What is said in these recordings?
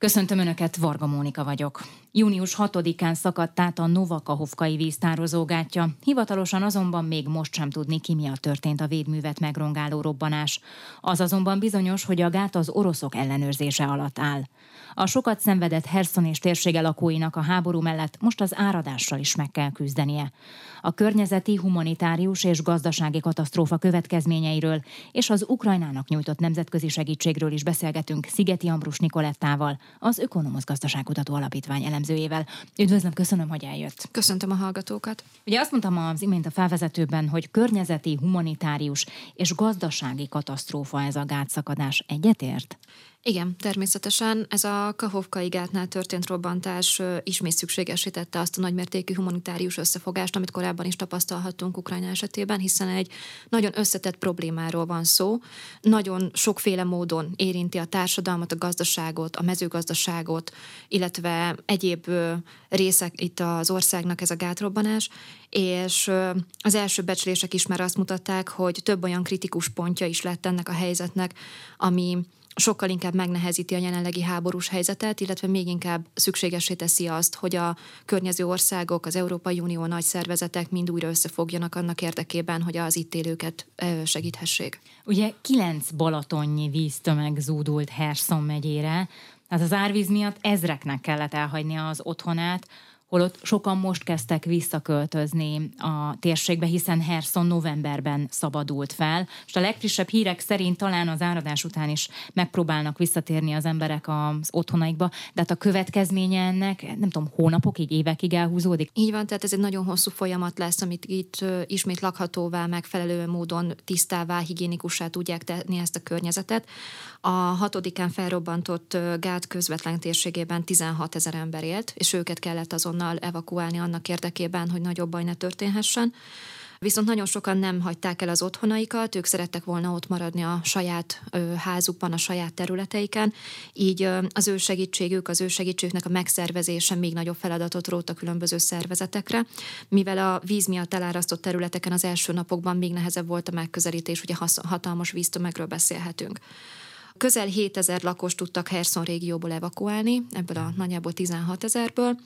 Köszöntöm Önöket, Varga Mónika vagyok. Június 6-án szakadt át a Novakahovkai víztározógátja, hivatalosan azonban még most sem tudni, ki miatt történt a védművet megrongáló robbanás. Az azonban bizonyos, hogy a gát az oroszok ellenőrzése alatt áll. A sokat szenvedett Herson és térsége lakóinak a háború mellett most az áradással is meg kell küzdenie. A környezeti, humanitárius és gazdasági katasztrófa következményeiről és az Ukrajnának nyújtott nemzetközi segítségről is beszélgetünk Szigeti Ambrus Nikolettával, az Ökonomosz Gazdaságkutató Alapítvány elemzőjével. Üdvözlöm, köszönöm, hogy eljött. Köszöntöm a hallgatókat. Ugye azt mondtam az imént a felvezetőben, hogy környezeti, humanitárius és gazdasági katasztrófa ez a gátszakadás. Egyetért? Igen, természetesen. Ez a Kahovkai gátnál történt robbantás ismét szükségesítette azt a nagymértékű humanitárius összefogást, amit korábban is tapasztalhattunk Ukrajna esetében, hiszen egy nagyon összetett problémáról van szó, nagyon sokféle módon érinti a társadalmat, a gazdaságot, a mezőgazdaságot, illetve egyéb részek itt az országnak ez a gátrobbanás, és az első becslések is már azt mutatták, hogy több olyan kritikus pontja is lett ennek a helyzetnek, ami sokkal inkább megnehezíti a jelenlegi háborús helyzetet, illetve még inkább szükségesé teszi azt, hogy a környező országok, az Európai Unió nagy szervezetek mind újra összefogjanak annak érdekében, hogy az itt élőket segíthessék. Ugye kilenc balatonnyi víztömeg zúdult Herson megyére, tehát az árvíz miatt ezreknek kellett elhagynia az otthonát, holott sokan most kezdtek visszaköltözni a térségbe, hiszen Herson novemberben szabadult fel, és a legfrissebb hírek szerint talán az áradás után is megpróbálnak visszatérni az emberek az otthonaikba, de hát a következménye ennek, nem tudom, hónapokig, évekig elhúzódik. Így van, tehát ez egy nagyon hosszú folyamat lesz, amit itt ismét lakhatóvá, megfelelő módon tisztává, higiénikussá tudják tenni ezt a környezetet. A hatodikán felrobbantott gát közvetlen térségében 16 ezer ember élt, és őket kellett azonnal evakuálni annak érdekében, hogy nagyobb baj ne történhessen. Viszont nagyon sokan nem hagyták el az otthonaikat, ők szerettek volna ott maradni a saját házukban, a saját területeiken, így az ő segítségük, az ő segítségüknek a megszervezése még nagyobb feladatot rótt a különböző szervezetekre, mivel a víz miatt elárasztott területeken az első napokban még nehezebb volt a megközelítés, ugye hatalmas víztömegről beszélhetünk. Közel 7000 lakos tudtak Herson régióból evakuálni, ebből a nagyjából 16 ezerből,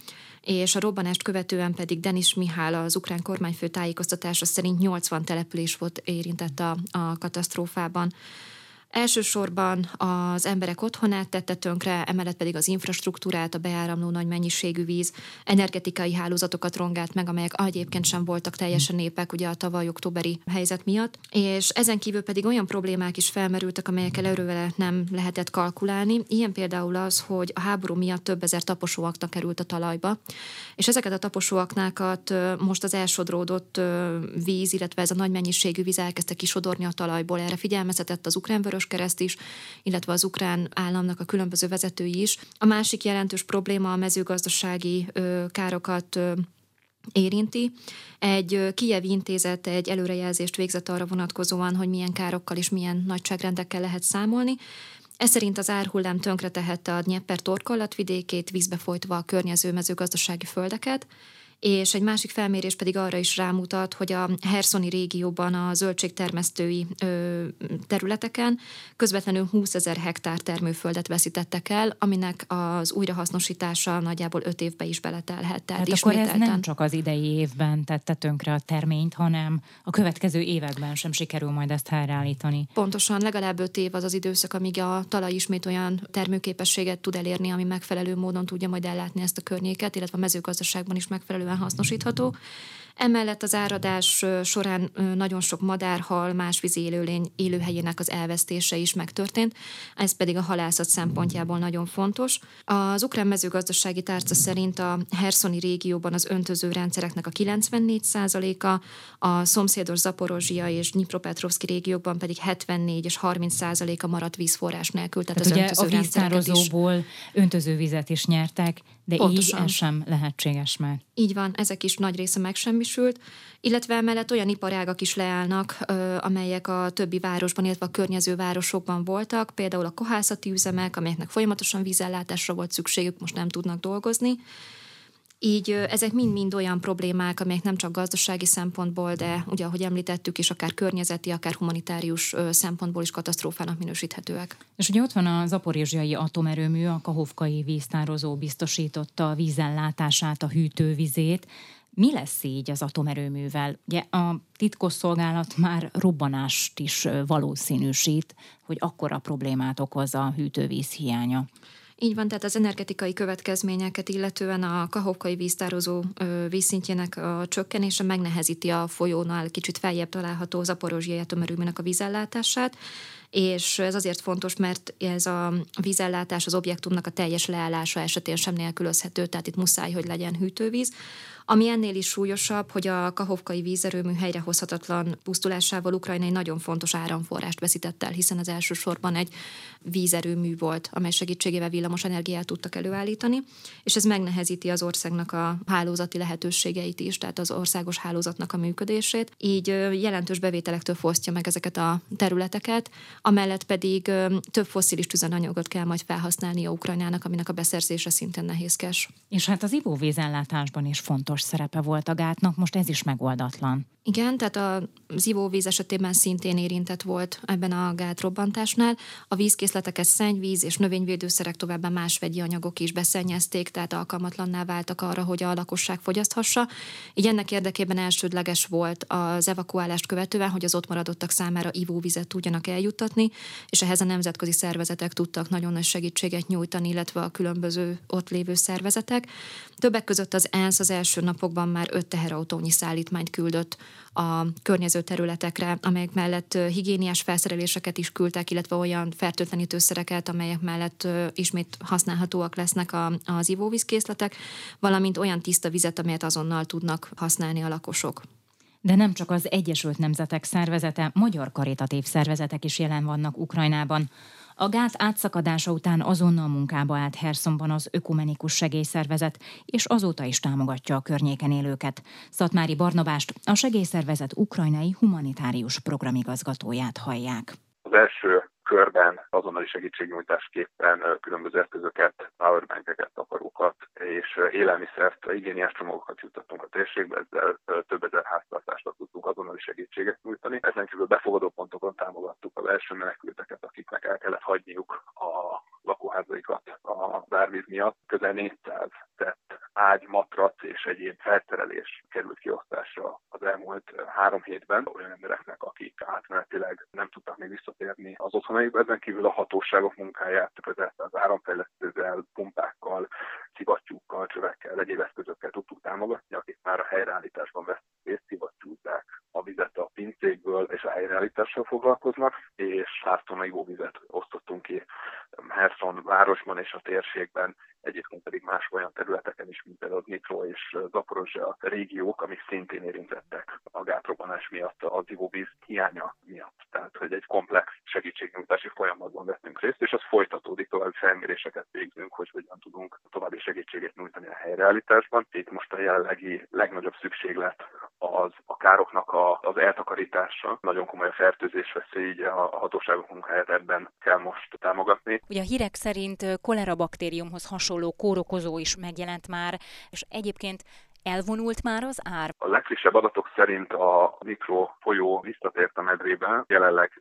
és a robbanást követően pedig Denis Mihály, az ukrán kormányfő tájékoztatása szerint 80 település volt érintett a, a katasztrófában. Elsősorban az emberek otthonát tette tönkre, emellett pedig az infrastruktúrát, a beáramló nagy mennyiségű víz, energetikai hálózatokat rongált meg, amelyek egyébként sem voltak teljesen népek ugye a tavaly októberi helyzet miatt. És ezen kívül pedig olyan problémák is felmerültek, amelyekkel erővel nem lehetett kalkulálni. Ilyen például az, hogy a háború miatt több ezer taposóaknak került a talajba, és ezeket a taposóaknákat most az elsodródott víz, illetve ez a nagy mennyiségű víz elkezdte kisodorni a talajból. Erre figyelmeztetett az ukrán Kereszt is, illetve az ukrán államnak a különböző vezetői is. A másik jelentős probléma a mezőgazdasági károkat érinti. Egy Kijevi intézet egy előrejelzést végzett arra vonatkozóan, hogy milyen károkkal és milyen nagyságrendekkel lehet számolni. Ez szerint az árhullám tönkretehette a Dnieper torkollatvidékét, vízbe folytva a környező mezőgazdasági földeket, és egy másik felmérés pedig arra is rámutat, hogy a Herszoni régióban a zöldségtermesztői ö, területeken közvetlenül 20 ezer hektár termőföldet veszítettek el, aminek az újrahasznosítása nagyjából 5 évbe is beletelhet. Tehát hát akkor ez nem csak az idei évben tette tönkre a terményt, hanem a következő években sem sikerül majd ezt helyreállítani. Pontosan, legalább 5 év az az időszak, amíg a talaj ismét olyan termőképességet tud elérni, ami megfelelő módon tudja majd ellátni ezt a környéket, illetve a mezőgazdaságban is megfelelően hasznosítható. Emellett az áradás során nagyon sok madárhal, más vízi élőlény élőhelyének az elvesztése is megtörtént, ez pedig a halászat szempontjából nagyon fontos. Az ukrán mezőgazdasági tárca szerint a Herszoni régióban az öntöző rendszereknek a 94%-a, a szomszédos Zaporozsia és Dnipropetrovszki régiókban pedig 74 és 30%-a maradt vízforrás nélkül. Tehát, tehát az ugye a víztározóból öntözővizet is nyertek, de Pontosan. így ez sem lehetséges már. Így van, ezek is nagy része megsemmisült, illetve emellett olyan iparágak is leállnak, amelyek a többi városban, illetve a környező városokban voltak, például a kohászati üzemek, amelyeknek folyamatosan vízellátásra volt szükségük, most nem tudnak dolgozni, Így ezek mind-mind olyan problémák, amelyek nem csak gazdasági szempontból, de ugye, ahogy említettük is, akár környezeti, akár humanitárius szempontból is katasztrófának minősíthetőek. És ugye ott van a zaporizsiai atomerőmű, a kahovkai víztározó biztosította a vízellátását, a hűtővizét. Mi lesz így az atomerőművel? Ugye a titkosszolgálat már robbanást is valószínűsít, hogy akkora problémát okoz a hűtővíz hiánya. Így van, tehát az energetikai következményeket illetően a kahovkai víztározó vízszintjének a csökkenése megnehezíti a folyónál kicsit feljebb található zaporozsiai atomerőműnek a vízellátását, és ez azért fontos, mert ez a vízellátás az objektumnak a teljes leállása esetén sem nélkülözhető, tehát itt muszáj, hogy legyen hűtővíz. Ami ennél is súlyosabb, hogy a kahovkai vízerőmű helyrehozhatatlan pusztulásával Ukrajna egy nagyon fontos áramforrást veszített el, hiszen az elsősorban egy vízerőmű volt, amely segítségével villamos energiát tudtak előállítani, és ez megnehezíti az országnak a hálózati lehetőségeit is, tehát az országos hálózatnak a működését. Így jelentős bevételektől fosztja meg ezeket a területeket, amellett pedig több fosszilis tüzelőanyagot kell majd felhasználni a Ukrajnának, aminek a beszerzése szintén nehézkes. És hát az ivóvízellátásban is fontos szerepe volt a gátnak, most ez is megoldatlan. Igen, tehát az ivóvíz esetében szintén érintett volt ebben a gátrobbantásnál. A vízkészleteket szennyvíz és növényvédőszerek továbbá más vegyi anyagok is beszennyezték, tehát alkalmatlanná váltak arra, hogy a lakosság fogyaszthassa. Így ennek érdekében elsődleges volt az evakuálást követően, hogy az ott maradottak számára ivóvizet tudjanak eljuttatni, és ehhez a nemzetközi szervezetek tudtak nagyon nagy segítséget nyújtani, illetve a különböző ott lévő szervezetek. Többek között az ENSZ az első napokban már öt teherautónyi szállítmányt küldött a környező területekre, amelyek mellett higiéniás felszereléseket is küldtek, illetve olyan fertőtlenítőszereket, amelyek mellett ismét használhatóak lesznek az ivóvízkészletek, valamint olyan tiszta vizet, amelyet azonnal tudnak használni a lakosok. De nem csak az Egyesült Nemzetek Szervezete, magyar karitatív szervezetek is jelen vannak Ukrajnában. A gát átszakadása után azonnal munkába állt Herszonban az ökumenikus segélyszervezet, és azóta is támogatja a környéken élőket. Szatmári Barnabást, a segélyszervezet ukrajnai humanitárius programigazgatóját hallják. Az első körben azonnali segítségnyújtásképpen különböző eszközöket, powerbankeket, takarókat és élelmiszert, igényes csomagokat jutottunk a térségbe, ezzel több ezer háztartásra tudtunk azonnali segítséget nyújtani. Ezen kívül befogadó pontokon támogattuk a belső menekülteket, akiknek el kellett hagyniuk a lakóházaikat a árvíz miatt. Közel 400 tett ágy, matrac és egyéb felszerelés került kiosztásra az elmúlt három hétben olyan embereknek, akik átmenetileg nem tudtak még visszatérni az otthonaikba. Ezen kívül a hatóságok munkáját vezetve az áramfejlesztővel, pumpákkal, szivattyúkkal, csövekkel, egyéb eszközökkel tudtuk támogatni, akik már a helyreállításban vesznek részt, szivattyúzzák a vizet a pincékből, és a helyreállítással foglalkoznak, és 100 tonna ivóvizet osztottunk ki Herson városban és a térségben, egyébként pedig más olyan területeken is, mint például Nitro és Zaporozsia régiók, amik szintén érintettek a gátrobbanás miatt, az ivóvíz hiánya miatt. Tehát, hogy egy komplex segítségnyújtási folyamatban veszünk részt, és az folytatódik, további felméréseket végzünk, hogy hogyan tudunk további segítséget nyújtani a helyreállításban. Itt most a jelenlegi legnagyobb szükséglet az a károknak a, az eltakarítása. Nagyon komoly a fertőzés veszély, így a hatóságok munkáját ebben kell most támogatni. Ugye a hírek szerint kolera baktériumhoz hasonló kórokozó is megjelent már, és egyébként Elvonult már az ár? A legfrissebb adatok szerint a mikro folyó visszatért a medrébe. Jelenleg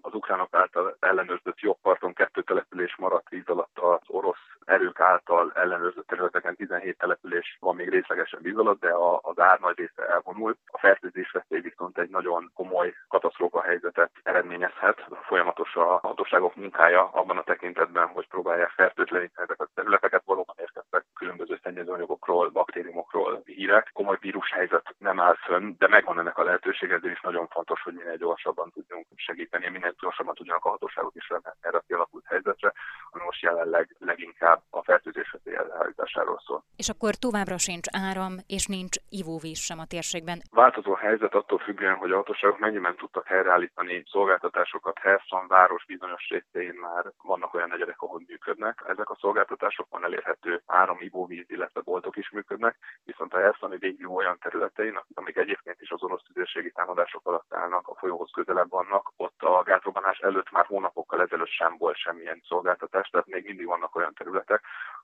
az ukránok által ellenőrzött jobbparton kettő település maradt víz alatt az orosz erők által ellenőrzött területeken 17 település van még részlegesen víz alatt, de az ár nagy része elvonult. A fertőzés veszély viszont egy nagyon komoly katasztrófa helyzetet eredményezhet. Folyamatos a hatóságok munkája abban a tekintetben, hogy próbálják fertőtleníteni ezeket a területeket. Valóban érkeztek különböző szennyezőanyagokról, baktériumokról hírek. Komoly vírushelyzet nem áll fönn, de megvan ennek a lehetősége, ezért is nagyon fontos, hogy minél gyorsabban tudjunk segíteni, minél gyorsabban tudjanak a hatóságok is erre a kialakult helyzetre, most jelenleg leginkább a fertőzés elhárításáról szól. És akkor továbbra sincs áram, és nincs ivóvíz sem a térségben. Változó helyzet attól függően, hogy a hatóságok mennyiben tudtak helyreállítani szolgáltatásokat. Herson város bizonyos részein már vannak olyan negyedek, ahol működnek. Ezek a szolgáltatásokon elérhető áram, ivóvíz, illetve boltok is működnek, viszont a Herszoni régió olyan területein, amik egyébként is az orosz tüzérségi támadások alatt állnak, a folyóhoz közelebb vannak, ott a gátrobbanás előtt már hónapokkal ezelőtt sem volt semmilyen szolgáltatás, tehát még mindig vannak olyan területek,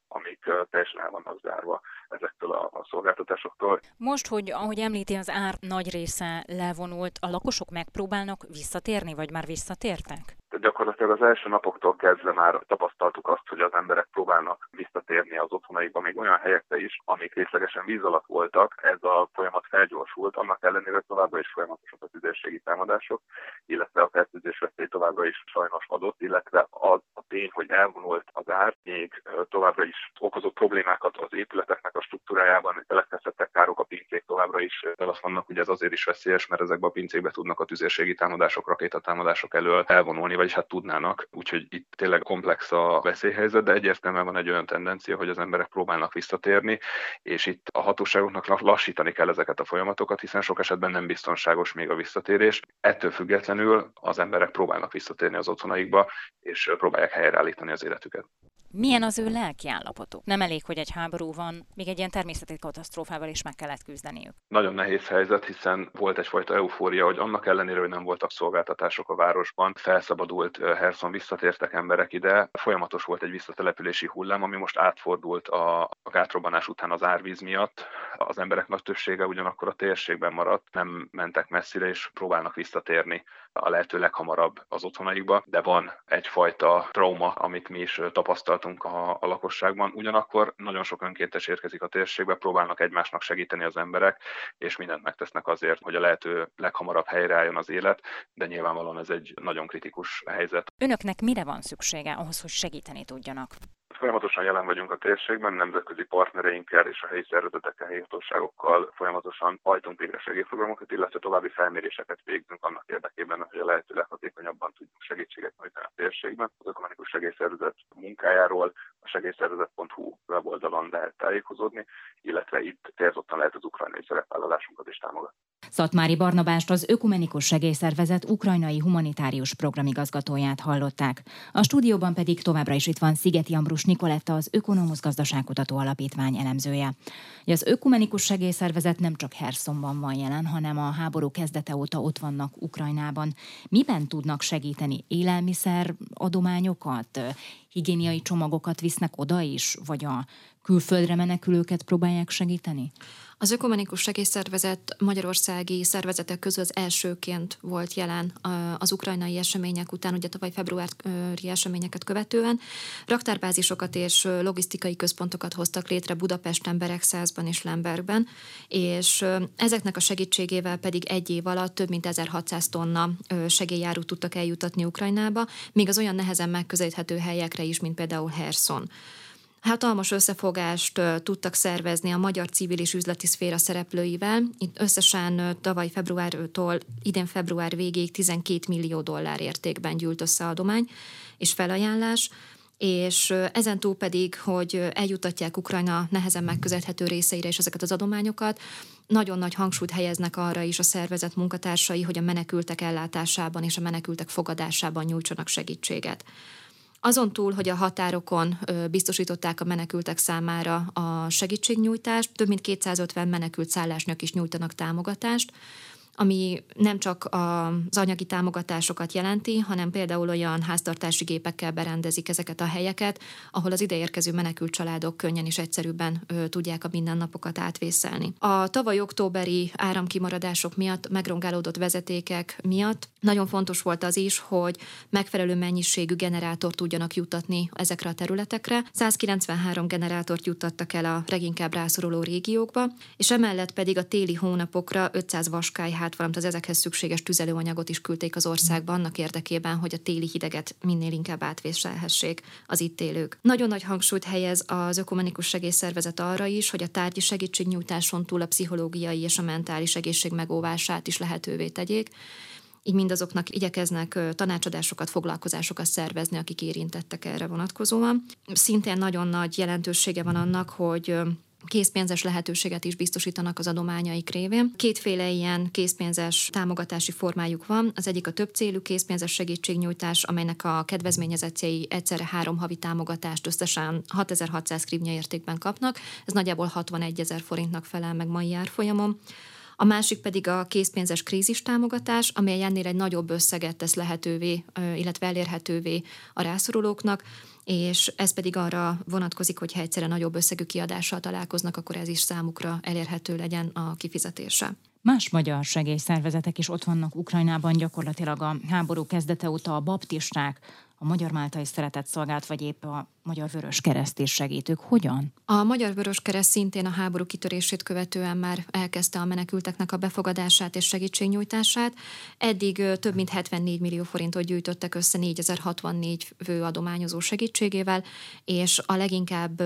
amik teljesen el vannak zárva ezektől a, a szolgáltatásoktól. Most, hogy ahogy említi, az ár nagy része levonult, a lakosok megpróbálnak visszatérni, vagy már visszatértek? Gyakorlatilag az első napoktól kezdve már tapasztaltuk azt, hogy az emberek próbálnak visszatérni az otthonaikba, még olyan helyekre is, amik részlegesen víz alatt voltak. Ez a folyamat felgyorsult, annak ellenére továbbra is folyamatosak a tüzérségi támadások, illetve a fertőzés veszély továbbra is sajnos adott, illetve az a tény, hogy elvonult az ár, még továbbra is okozott problémákat az épületeknek a struktúrájában, keletkezhettek károk a pincék továbbra is azt vannak, ugye ez azért is veszélyes, mert ezekbe a pincékbe tudnak a tüzérségi támadások, rakétatámadások elől elvonulni, vagyis hát tudnának. Úgyhogy itt tényleg komplex a veszélyhelyzet, de egyértelműen van egy olyan tendencia, hogy az emberek próbálnak visszatérni, és itt a hatóságoknak lassítani kell ezeket a folyamatokat, hiszen sok esetben nem biztonságos még a visszatérés. Ettől függetlenül az emberek próbálnak visszatérni az otthonaikba, és próbálják helyreállítani az életüket. Milyen az ő lelki állapotuk? Nem elég, hogy egy háború van, még egy ilyen természeti katasztrófával is meg kellett küzdeniük. Nagyon nehéz helyzet, hiszen volt egyfajta eufória, hogy annak ellenére, hogy nem voltak szolgáltatások a városban, felszabadult Herson, visszatértek emberek ide, folyamatos volt egy visszatelepülési hullám, ami most átfordult a, a gátrobbanás után az árvíz miatt. Az emberek nagy többsége ugyanakkor a térségben maradt, nem mentek messzire, és próbálnak visszatérni a lehető leghamarabb az otthonaikba, de van egyfajta trauma, amit mi is tapasztaltunk a, a lakosságban. Ugyanakkor nagyon sok önkéntes érkezik a térségbe, próbálnak egymásnak segíteni az emberek, és mindent megtesznek azért, hogy a lehető leghamarabb helyreálljon az élet, de nyilvánvalóan ez egy nagyon kritikus helyzet. Önöknek mire van szüksége ahhoz, hogy segíteni tudjanak? Folyamatosan jelen vagyunk a térségben, nemzetközi partnereinkkel és a helyi szervezetekkel, helyi hatóságokkal folyamatosan hajtunk végre segélyprogramokat, illetve további felméréseket végzünk annak érdekében, hogy a lehető leghatékonyabban tudjunk segítséget nyújtani a térségben. Az ökumenikus segélyszervezet munkájáról a segélyszervezet.hu weboldalon lehet tájékozódni, illetve itt térzottan lehet az ukrajnai szerepvállalásunkat is támogatni. Szatmári Barnabást az Ökumenikus Segélyszervezet ukrajnai humanitárius programigazgatóját hallották. A stúdióban pedig továbbra is itt van Szigeti Ambrus Nikoletta, az Ökonomusz Gazdaságkutató Alapítvány elemzője. Az Ökumenikus Segélyszervezet nem csak Herszonban van jelen, hanem a háború kezdete óta ott vannak Ukrajnában. Miben tudnak segíteni? Élelmiszer adományokat, higiéniai csomagokat visznek oda is, vagy a külföldre menekülőket próbálják segíteni? Az Ökumenikus Segélyszervezet magyarországi szervezetek közül az elsőként volt jelen az ukrajnai események után, ugye tavaly februári eseményeket követően. Raktárbázisokat és logisztikai központokat hoztak létre Budapesten, Beregszázban és Lembergben, és ezeknek a segítségével pedig egy év alatt több mint 1600 tonna segélyjárút tudtak eljutatni Ukrajnába, még az olyan nehezen megközelíthető helyekre is, mint például Herson. Hatalmas összefogást tudtak szervezni a magyar civil és üzleti szféra szereplőivel. Itt összesen tavaly februártól idén február végéig 12 millió dollár értékben gyűlt össze adomány és felajánlás, és ezen túl pedig, hogy eljutatják Ukrajna nehezen megközelhető részeire és ezeket az adományokat, nagyon nagy hangsúlyt helyeznek arra is a szervezet munkatársai, hogy a menekültek ellátásában és a menekültek fogadásában nyújtsanak segítséget. Azon túl, hogy a határokon biztosították a menekültek számára a segítségnyújtást, több mint 250 menekült szállásnak is nyújtanak támogatást, ami nem csak az anyagi támogatásokat jelenti, hanem például olyan háztartási gépekkel berendezik ezeket a helyeket, ahol az ideérkező menekült családok könnyen és egyszerűbben tudják a mindennapokat átvészelni. A tavaly októberi áramkimaradások miatt, megrongálódott vezetékek miatt nagyon fontos volt az is, hogy megfelelő mennyiségű generátort tudjanak jutatni ezekre a területekre. 193 generátort juttattak el a leginkább rászoruló régiókba, és emellett pedig a téli hónapokra 500 vaskályhát munkát, valamint az ezekhez szükséges tüzelőanyagot is küldték az országba annak érdekében, hogy a téli hideget minél inkább átvésselhessék az itt élők. Nagyon nagy hangsúlyt helyez az Ökumenikus Segélyszervezet arra is, hogy a tárgyi segítségnyújtáson túl a pszichológiai és a mentális egészség megóvását is lehetővé tegyék, így mindazoknak igyekeznek tanácsadásokat, foglalkozásokat szervezni, akik érintettek erre vonatkozóan. Szintén nagyon nagy jelentősége van annak, hogy készpénzes lehetőséget is biztosítanak az adományaik révén. Kétféle ilyen készpénzes támogatási formájuk van. Az egyik a több célú készpénzes segítségnyújtás, amelynek a kedvezményezettjei egyszerre három havi támogatást összesen 6600 kribnya értékben kapnak. Ez nagyjából 61 ezer forintnak felel meg mai árfolyamon. A másik pedig a készpénzes krízis támogatás, amely ennél egy nagyobb összeget tesz lehetővé, illetve elérhetővé a rászorulóknak és ez pedig arra vonatkozik, hogy ha egyszerre nagyobb összegű kiadással találkoznak, akkor ez is számukra elérhető legyen a kifizetése. Más magyar segélyszervezetek is ott vannak Ukrajnában gyakorlatilag a háború kezdete óta a baptisták, a Magyar Máltai Szeretett Szolgált, vagy épp a Magyar Vörös Kereszt is segítők. Hogyan? A Magyar Vörös Kereszt szintén a háború kitörését követően már elkezdte a menekülteknek a befogadását és segítségnyújtását. Eddig több mint 74 millió forintot gyűjtöttek össze 4064 fő adományozó segítségével, és a leginkább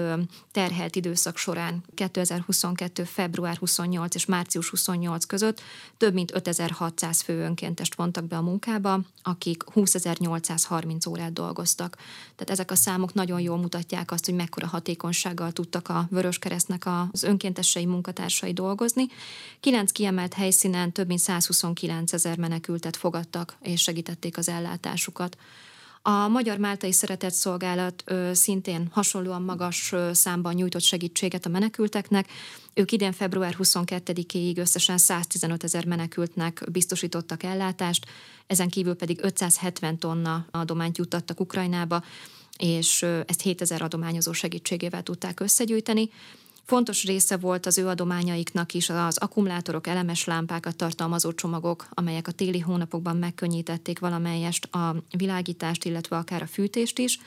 terhelt időszak során 2022. február 28 és március 28 között több mint 5600 fő önkéntest vontak be a munkába, akik 20.830 órát dolgoztak. Tehát ezek a számok nagyon jól mutatják azt, hogy mekkora hatékonysággal tudtak a Vöröskeresztnek az önkéntesei munkatársai dolgozni. Kilenc kiemelt helyszínen több mint 129 ezer menekültet fogadtak és segítették az ellátásukat. A Magyar Máltai Szeretett Szolgálat szintén hasonlóan magas számban nyújtott segítséget a menekülteknek. Ők idén február 22-éig összesen 115 ezer menekültnek biztosítottak ellátást, ezen kívül pedig 570 tonna adományt juttattak Ukrajnába, és ezt 7000 adományozó segítségével tudták összegyűjteni. Fontos része volt az ő adományaiknak is az akkumulátorok, elemes lámpákat tartalmazó csomagok, amelyek a téli hónapokban megkönnyítették valamelyest a világítást, illetve akár a fűtést is.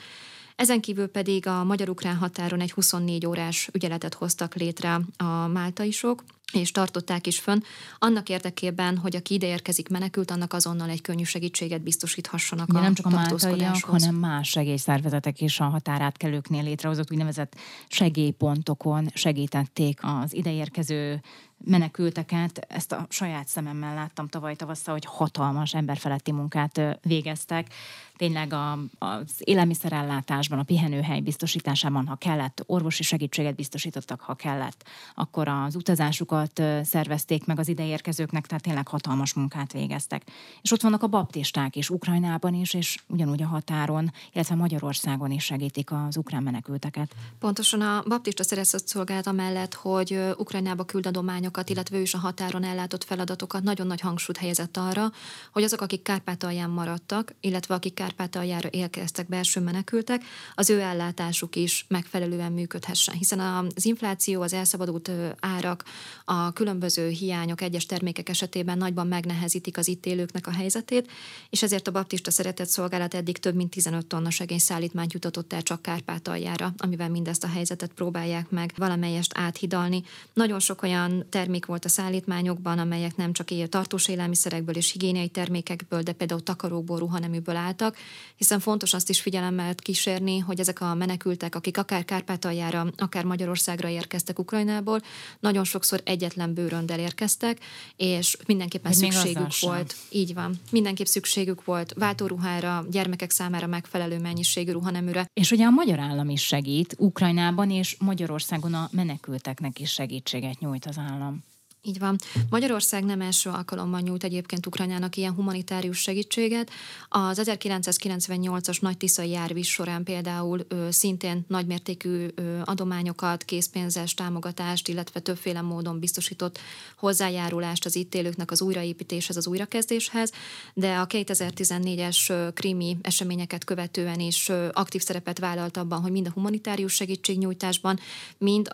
Ezen kívül pedig a magyar-ukrán határon egy 24 órás ügyeletet hoztak létre a máltaisok, és tartották is fönn, annak érdekében, hogy aki ide érkezik menekült, annak azonnal egy könnyű segítséget biztosíthassanak Ugye a nem csak a máltaiak, hanem más segélyszervezetek is a határátkelőknél létrehozott úgynevezett segélypontokon segítették az ideérkező menekülteket. Ezt a saját szememmel láttam tavaly tavasszal, hogy hatalmas emberfeletti munkát végeztek. Tényleg a, az élelmiszerellátásban, a pihenőhely biztosításában, ha kellett, orvosi segítséget biztosítottak, ha kellett, akkor az utazásukat szervezték meg az ideérkezőknek, tehát tényleg hatalmas munkát végeztek. És ott vannak a baptisták is Ukrajnában is, és ugyanúgy a határon, illetve Magyarországon is segítik az ukrán menekülteket. Pontosan a baptista szerezett szolgálat mellett, hogy Ukrajnába küld adományokat, illetve ő is a határon ellátott feladatokat, nagyon nagy hangsúlyt helyezett arra, hogy azok, akik Kárpátalján maradtak, illetve akik Kárpátaljára érkeztek belső menekültek, az ő ellátásuk is megfelelően működhessen. Hiszen az infláció, az elszabadult árak, a különböző hiányok egyes termékek esetében nagyban megnehezítik az itt élőknek a helyzetét, és ezért a Baptista Szeretett Szolgálat eddig több mint 15 tonna segélyszállítmányt jutatott el csak Kárpátaljára, amivel mindezt a helyzetet próbálják meg valamelyest áthidalni. Nagyon sok olyan termék volt a szállítmányokban, amelyek nem csak tartós élelmiszerekből és higiéniai termékekből, de például takarókból, ruhaneműből álltak, hiszen fontos azt is figyelemmel kísérni, hogy ezek a menekültek, akik akár Kárpátaljára, akár Magyarországra érkeztek Ukrajnából, nagyon sokszor egyetlen bőröndel érkeztek, és mindenképpen hogy szükségük volt. Sem. Így van. Mindenképp szükségük volt váltóruhára, gyermekek számára megfelelő mennyiségű ruhaneműre. És ugye a magyar állam is segít Ukrajnában és Magyarországon a menekülteknek is segítséget nyújt az állam. Így van. Magyarország nem első alkalommal nyújt egyébként Ukrajnának ilyen humanitárius segítséget. Az 1998-as Nagy Tiszai járvíz során például ö, szintén nagymértékű ö, adományokat, készpénzes támogatást, illetve többféle módon biztosított hozzájárulást az itt élőknek az újraépítéshez, az újrakezdéshez, de a 2014-es krimi eseményeket követően is aktív szerepet vállalt abban, hogy mind a humanitárius segítségnyújtásban, mind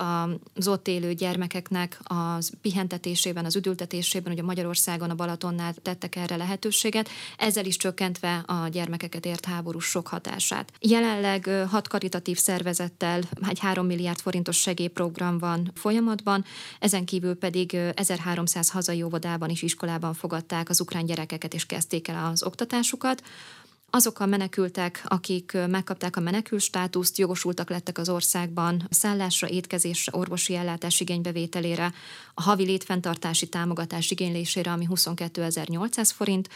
az ott élő gyermekeknek az pihentet üdültetésében, az üdültetésében, ugye Magyarországon a Balatonnál tettek erre lehetőséget, ezzel is csökkentve a gyermekeket ért háborús sok hatását. Jelenleg hat karitatív szervezettel egy 3 milliárd forintos segélyprogram van folyamatban, ezen kívül pedig 1300 hazai óvodában és iskolában fogadták az ukrán gyerekeket és kezdték el az oktatásukat azok a menekültek, akik megkapták a menekül státuszt, jogosultak lettek az országban szállásra, étkezésre, orvosi ellátás igénybevételére, a havi létfenntartási támogatás igénylésére, ami 22.800 forint,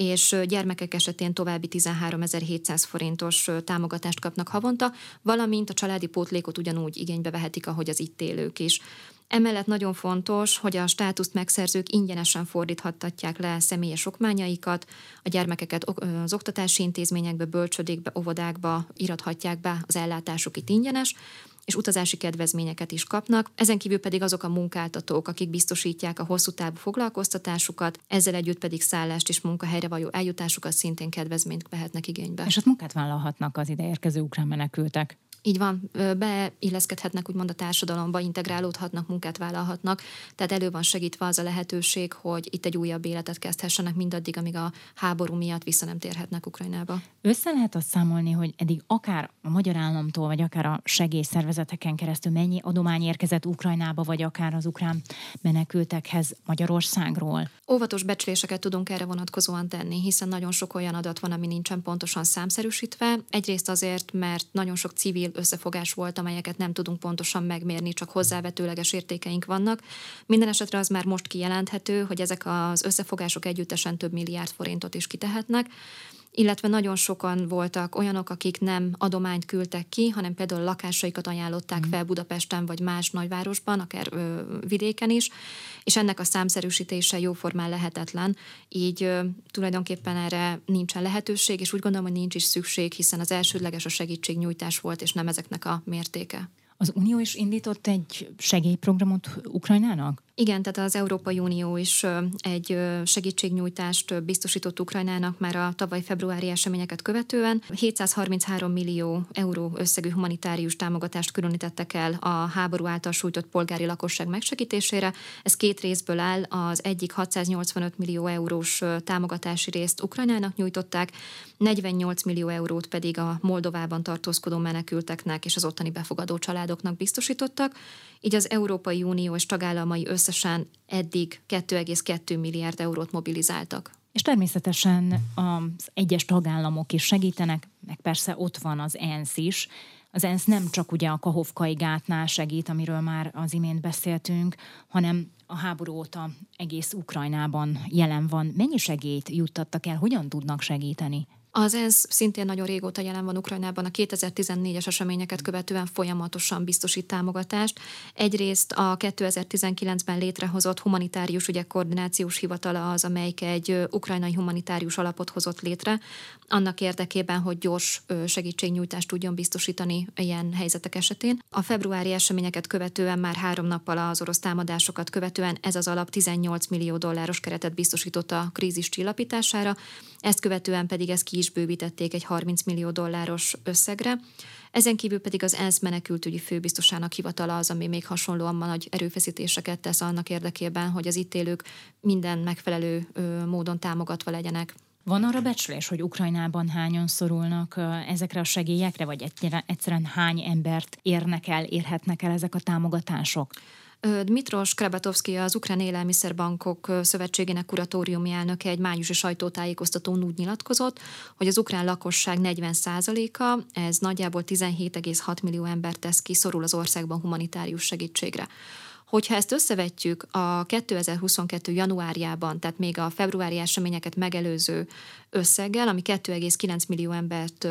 és gyermekek esetén további 13.700 forintos támogatást kapnak havonta, valamint a családi pótlékot ugyanúgy igénybe vehetik, ahogy az itt élők is. Emellett nagyon fontos, hogy a státuszt megszerzők ingyenesen fordíthattatják le személyes okmányaikat, a gyermekeket az oktatási intézményekbe, bölcsödékbe, óvodákba irathatják be, az ellátásuk itt ingyenes, és utazási kedvezményeket is kapnak. Ezen kívül pedig azok a munkáltatók, akik biztosítják a hosszú távú foglalkoztatásukat, ezzel együtt pedig szállást és munkahelyre való eljutásukat szintén kedvezményt vehetnek igénybe. És ott munkát vállalhatnak az ide érkező ukrán menekültek. Így van, beilleszkedhetnek úgymond a társadalomba, integrálódhatnak, munkát vállalhatnak, tehát elő van segítve az a lehetőség, hogy itt egy újabb életet kezdhessenek mindaddig, amíg a háború miatt vissza nem térhetnek Ukrajnába. Össze lehet azt számolni, hogy eddig akár a magyar államtól, vagy akár a segélyszervezeteken keresztül mennyi adomány érkezett Ukrajnába, vagy akár az ukrán menekültekhez Magyarországról? Óvatos becsléseket tudunk erre vonatkozóan tenni, hiszen nagyon sok olyan adat van, ami nincsen pontosan számszerűsítve. Egyrészt azért, mert nagyon sok civil összefogás volt, amelyeket nem tudunk pontosan megmérni, csak hozzávetőleges értékeink vannak. Minden esetre az már most kijelenthető, hogy ezek az összefogások együttesen több milliárd forintot is kitehetnek illetve nagyon sokan voltak olyanok, akik nem adományt küldtek ki, hanem például lakásaikat ajánlották mm. fel Budapesten vagy más nagyvárosban, akár ö, vidéken is, és ennek a számszerűsítése jóformán lehetetlen, így ö, tulajdonképpen erre nincsen lehetőség, és úgy gondolom, hogy nincs is szükség, hiszen az elsődleges a segítségnyújtás volt, és nem ezeknek a mértéke. Az Unió is indított egy segélyprogramot Ukrajnának? Igen, tehát az Európai Unió is egy segítségnyújtást biztosított Ukrajnának már a tavaly februári eseményeket követően. 733 millió euró összegű humanitárius támogatást különítettek el a háború által sújtott polgári lakosság megsegítésére. Ez két részből áll, az egyik 685 millió eurós támogatási részt Ukrajnának nyújtották, 48 millió eurót pedig a Moldovában tartózkodó menekülteknek és az ottani befogadó családoknak biztosítottak, így az Európai Unió és tagállamai összesen eddig 2,2 milliárd eurót mobilizáltak. És természetesen az egyes tagállamok is segítenek, meg persze ott van az ENSZ is. Az ENSZ nem csak ugye a Kahovkai gátnál segít, amiről már az imént beszéltünk, hanem a háború óta egész Ukrajnában jelen van. Mennyi segélyt juttattak el, hogyan tudnak segíteni? Az ENSZ szintén nagyon régóta jelen van Ukrajnában, a 2014-es eseményeket követően folyamatosan biztosít támogatást. Egyrészt a 2019-ben létrehozott humanitárius ügyek koordinációs hivatala az, amelyik egy ukrajnai humanitárius alapot hozott létre, annak érdekében, hogy gyors segítségnyújtást tudjon biztosítani ilyen helyzetek esetén. A februári eseményeket követően már három nappal az orosz támadásokat követően ez az alap 18 millió dolláros keretet biztosított a krízis csillapítására, ezt követően pedig ez ki is bővítették egy 30 millió dolláros összegre. Ezen kívül pedig az ENSZ menekültügyi főbiztosának hivatala az, ami még hasonlóan nagy erőfeszítéseket tesz annak érdekében, hogy az itt élők minden megfelelő módon támogatva legyenek. Van arra becslés, hogy Ukrajnában hányan szorulnak ezekre a segélyekre, vagy egyszerűen hány embert érnek el, érhetnek el ezek a támogatások? Dmitros Krebatovski, az Ukrán Élelmiszerbankok Szövetségének kuratóriumi elnöke egy májusi sajtótájékoztatón úgy nyilatkozott, hogy az ukrán lakosság 40%-a, ez nagyjából 17,6 millió ember tesz ki, szorul az országban humanitárius segítségre. Hogyha ezt összevetjük a 2022. januárjában, tehát még a februári eseményeket megelőző összeggel, ami 2,9 millió embert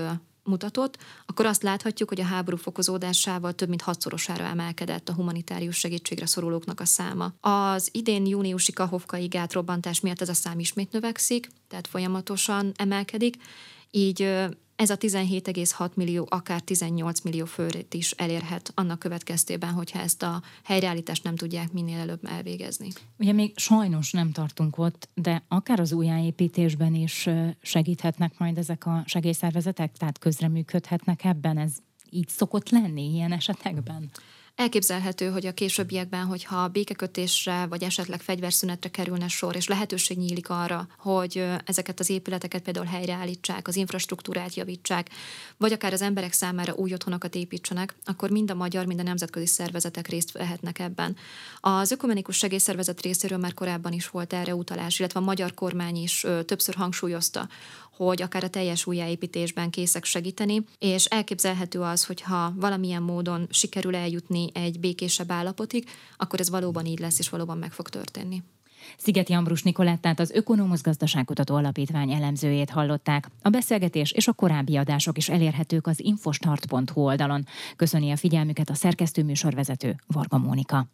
mutatott, akkor azt láthatjuk, hogy a háború fokozódásával több mint hatszorosára emelkedett a humanitárius segítségre szorulóknak a száma. Az idén júniusi kahovkai gátrobbantás miatt ez a szám ismét növekszik, tehát folyamatosan emelkedik, így ez a 17,6 millió, akár 18 millió főt is elérhet annak következtében, hogyha ezt a helyreállítást nem tudják minél előbb elvégezni. Ugye még sajnos nem tartunk ott, de akár az újjáépítésben is segíthetnek majd ezek a segélyszervezetek, tehát közreműködhetnek ebben, ez így szokott lenni ilyen esetekben? Elképzelhető, hogy a későbbiekben, hogyha békekötésre vagy esetleg fegyverszünetre kerülne sor, és lehetőség nyílik arra, hogy ezeket az épületeket például helyreállítsák, az infrastruktúrát javítsák, vagy akár az emberek számára új otthonokat építsenek, akkor mind a magyar, mind a nemzetközi szervezetek részt vehetnek ebben. Az ökumenikus segélyszervezet részéről már korábban is volt erre utalás, illetve a magyar kormány is többször hangsúlyozta, hogy akár a teljes újjáépítésben készek segíteni, és elképzelhető az, hogy ha valamilyen módon sikerül eljutni egy békésebb állapotig, akkor ez valóban így lesz, és valóban meg fog történni. Szigeti Ambrus Nikolettát az Ökonomusz Gazdaságkutató Alapítvány elemzőjét hallották. A beszélgetés és a korábbi adások is elérhetők az infostart.hu oldalon. Köszöni a figyelmüket a szerkesztő műsorvezető Varga Mónika.